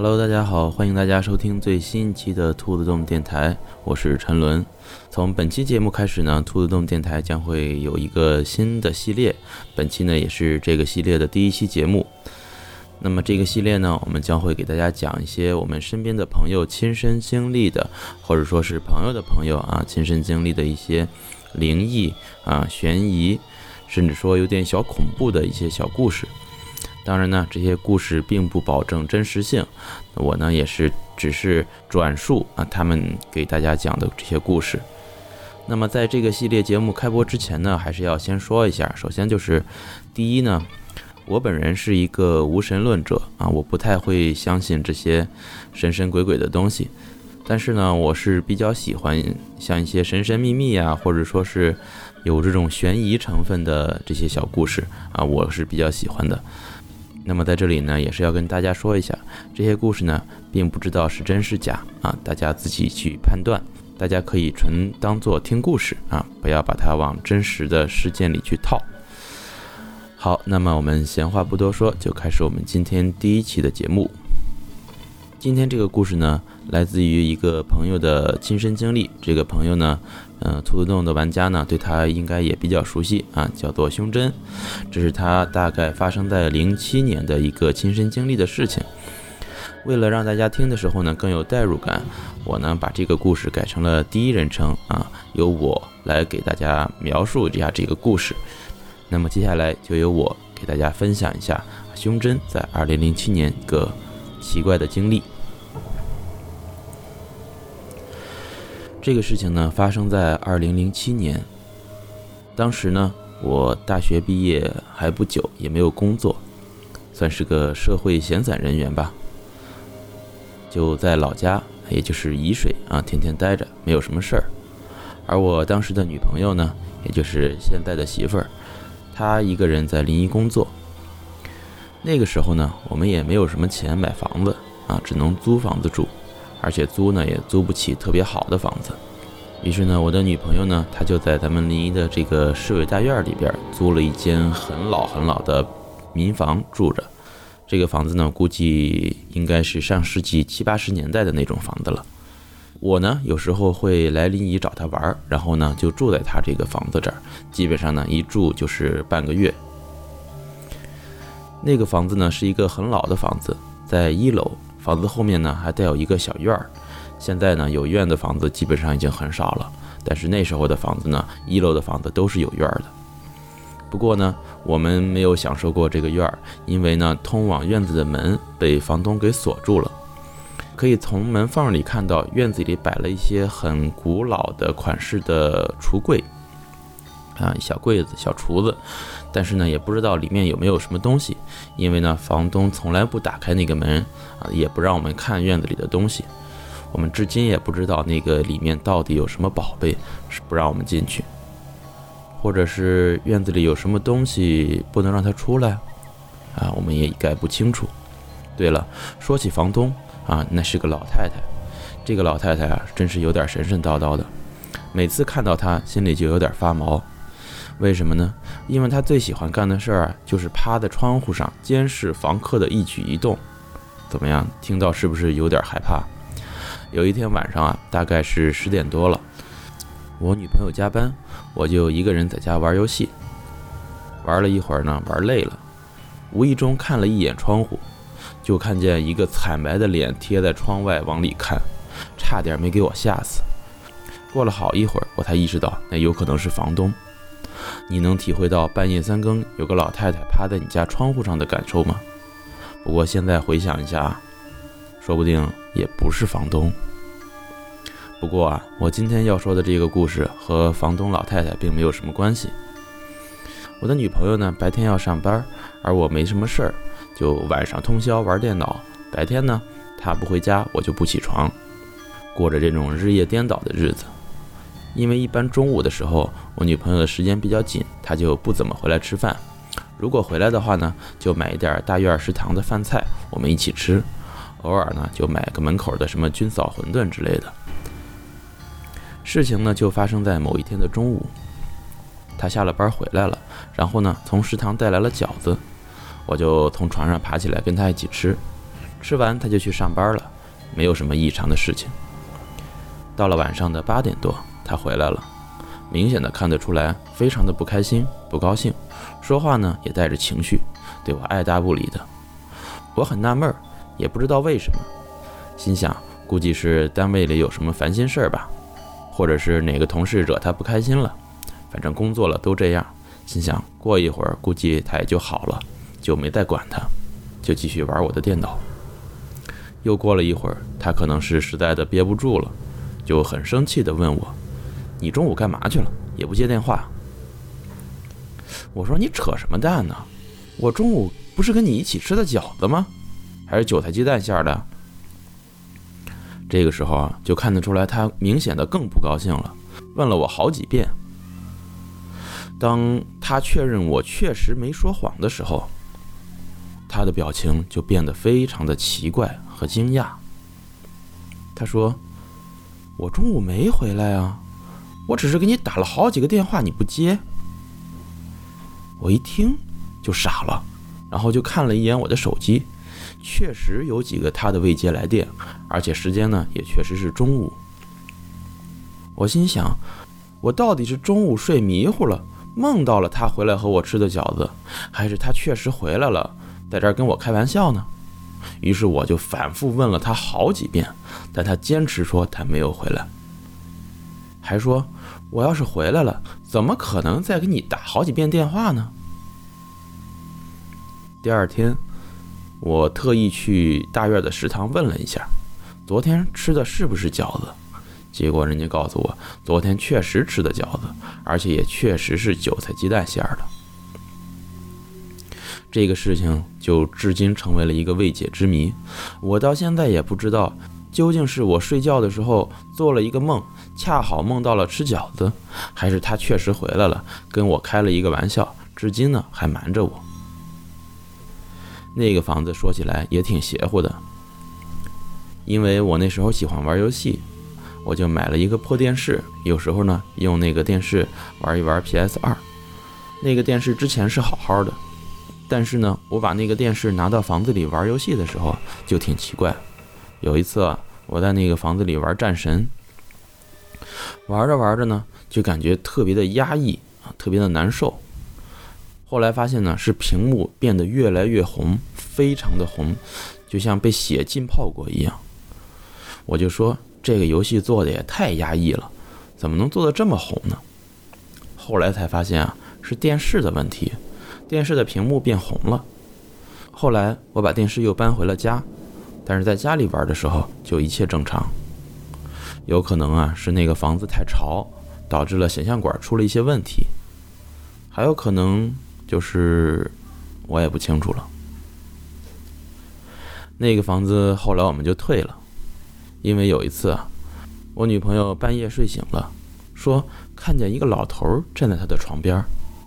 Hello，大家好，欢迎大家收听最新一期的兔子洞电台，我是陈伦。从本期节目开始呢，兔子洞电台将会有一个新的系列，本期呢也是这个系列的第一期节目。那么这个系列呢，我们将会给大家讲一些我们身边的朋友亲身经历的，或者说是朋友的朋友啊亲身经历的一些灵异啊、悬疑，甚至说有点小恐怖的一些小故事。当然呢，这些故事并不保证真实性，我呢也是只是转述啊他们给大家讲的这些故事。那么在这个系列节目开播之前呢，还是要先说一下，首先就是第一呢，我本人是一个无神论者啊，我不太会相信这些神神鬼鬼的东西，但是呢，我是比较喜欢像一些神神秘秘啊，或者说是有这种悬疑成分的这些小故事啊，我是比较喜欢的。那么在这里呢，也是要跟大家说一下，这些故事呢，并不知道是真是假啊，大家自己去判断。大家可以纯当做听故事啊，不要把它往真实的事件里去套。好，那么我们闲话不多说，就开始我们今天第一期的节目。今天这个故事呢，来自于一个朋友的亲身经历。这个朋友呢。嗯，兔子洞的玩家呢，对他应该也比较熟悉啊，叫做胸针。这是他大概发生在零七年的一个亲身经历的事情。为了让大家听的时候呢更有代入感，我呢把这个故事改成了第一人称啊，由我来给大家描述一下这个故事。那么接下来就由我给大家分享一下胸针在二零零七年一个奇怪的经历。这个事情呢，发生在二零零七年。当时呢，我大学毕业还不久，也没有工作，算是个社会闲散人员吧。就在老家，也就是沂水啊，天天待着，没有什么事儿。而我当时的女朋友呢，也就是现在的媳妇儿，她一个人在临沂工作。那个时候呢，我们也没有什么钱买房子啊，只能租房子住。而且租呢也租不起特别好的房子，于是呢，我的女朋友呢，她就在咱们临沂的这个市委大院里边租了一间很老很老的民房住着。这个房子呢，估计应该是上世纪七八十年代的那种房子了。我呢，有时候会来临沂找她玩，然后呢，就住在她这个房子这儿，基本上呢，一住就是半个月。那个房子呢，是一个很老的房子，在一楼。房子后面呢还带有一个小院儿，现在呢有院的房子基本上已经很少了，但是那时候的房子呢，一楼的房子都是有院儿的。不过呢，我们没有享受过这个院儿，因为呢，通往院子的门被房东给锁住了。可以从门缝里看到院子里摆了一些很古老的款式的橱柜，啊，小柜子、小橱子。但是呢，也不知道里面有没有什么东西，因为呢，房东从来不打开那个门啊，也不让我们看院子里的东西。我们至今也不知道那个里面到底有什么宝贝，是不让我们进去，或者是院子里有什么东西不能让他出来啊，我们也一概不清楚。对了，说起房东啊，那是个老太太，这个老太太啊，真是有点神神叨叨的，每次看到她，心里就有点发毛。为什么呢？因为他最喜欢干的事儿就是趴在窗户上监视房客的一举一动。怎么样？听到是不是有点害怕？有一天晚上啊，大概是十点多了，我女朋友加班，我就一个人在家玩游戏。玩了一会儿呢，玩累了，无意中看了一眼窗户，就看见一个惨白的脸贴在窗外往里看，差点没给我吓死。过了好一会儿，我才意识到那有可能是房东。你能体会到半夜三更有个老太太趴在你家窗户上的感受吗？不过现在回想一下，说不定也不是房东。不过啊，我今天要说的这个故事和房东老太太并没有什么关系。我的女朋友呢，白天要上班，而我没什么事儿，就晚上通宵玩电脑。白天呢，她不回家，我就不起床，过着这种日夜颠倒的日子。因为一般中午的时候，我女朋友的时间比较紧，她就不怎么回来吃饭。如果回来的话呢，就买一点大院食堂的饭菜，我们一起吃。偶尔呢，就买个门口的什么军嫂馄饨之类的。事情呢，就发生在某一天的中午，她下了班回来了，然后呢，从食堂带来了饺子，我就从床上爬起来跟她一起吃。吃完她就去上班了，没有什么异常的事情。到了晚上的八点多，他回来了，明显的看得出来，非常的不开心、不高兴，说话呢也带着情绪，对我爱答不理的。我很纳闷，也不知道为什么，心想估计是单位里有什么烦心事儿吧，或者是哪个同事惹他不开心了，反正工作了都这样。心想过一会儿估计他也就好了，就没再管他，就继续玩我的电脑。又过了一会儿，他可能是实在的憋不住了，就很生气的问我：“你中午干嘛去了？也不接电话？”我说：“你扯什么淡呢？我中午不是跟你一起吃的饺子吗？还是韭菜鸡蛋馅的？”这个时候啊，就看得出来他明显的更不高兴了，问了我好几遍。当他确认我确实没说谎的时候，他的表情就变得非常的奇怪和惊讶。他说：“我中午没回来啊，我只是给你打了好几个电话，你不接。”我一听就傻了，然后就看了一眼我的手机，确实有几个他的未接来电，而且时间呢也确实是中午。我心想，我到底是中午睡迷糊了？梦到了他回来和我吃的饺子，还是他确实回来了，在这儿跟我开玩笑呢？于是我就反复问了他好几遍，但他坚持说他没有回来，还说我要是回来了，怎么可能再给你打好几遍电话呢？第二天，我特意去大院的食堂问了一下，昨天吃的是不是饺子？结果人家告诉我，昨天确实吃的饺子，而且也确实是韭菜鸡蛋馅儿的。这个事情就至今成为了一个未解之谜，我到现在也不知道，究竟是我睡觉的时候做了一个梦，恰好梦到了吃饺子，还是他确实回来了，跟我开了一个玩笑，至今呢还瞒着我。那个房子说起来也挺邪乎的，因为我那时候喜欢玩游戏。我就买了一个破电视，有时候呢用那个电视玩一玩 PS 二。那个电视之前是好好的，但是呢，我把那个电视拿到房子里玩游戏的时候就挺奇怪。有一次啊，我在那个房子里玩战神，玩着玩着呢，就感觉特别的压抑啊，特别的难受。后来发现呢，是屏幕变得越来越红，非常的红，就像被血浸泡过一样。我就说。这个游戏做的也太压抑了，怎么能做的这么红呢？后来才发现啊，是电视的问题，电视的屏幕变红了。后来我把电视又搬回了家，但是在家里玩的时候就一切正常。有可能啊是那个房子太潮，导致了显像管出了一些问题，还有可能就是我也不清楚了。那个房子后来我们就退了。因为有一次啊，我女朋友半夜睡醒了，说看见一个老头站在她的床边，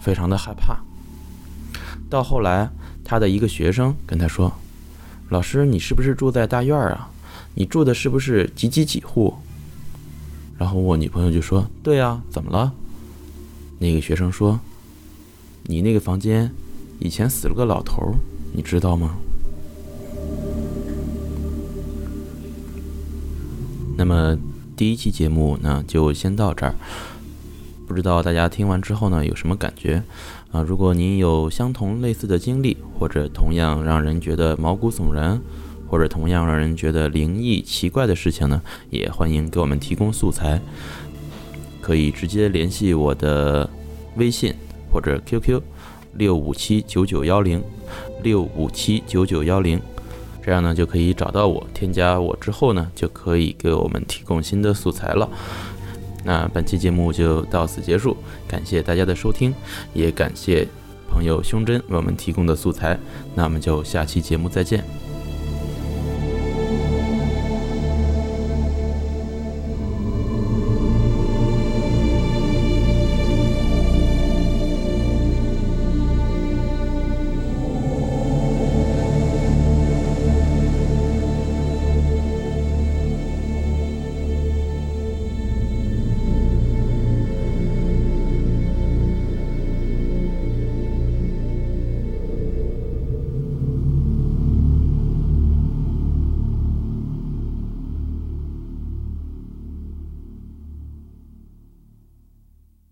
非常的害怕。到后来，她的一个学生跟她说：“老师，你是不是住在大院啊？你住的是不是几几几户？”然后我女朋友就说：“对啊，怎么了？”那个学生说：“你那个房间以前死了个老头，你知道吗？”那么第一期节目呢，就先到这儿。不知道大家听完之后呢，有什么感觉啊？如果您有相同类似的经历，或者同样让人觉得毛骨悚然，或者同样让人觉得灵异奇怪的事情呢，也欢迎给我们提供素材。可以直接联系我的微信或者 QQ：六五七九九幺零六五七九九幺零。这样呢，就可以找到我，添加我之后呢，就可以给我们提供新的素材了。那本期节目就到此结束，感谢大家的收听，也感谢朋友胸针为我们提供的素材。那我们就下期节目再见。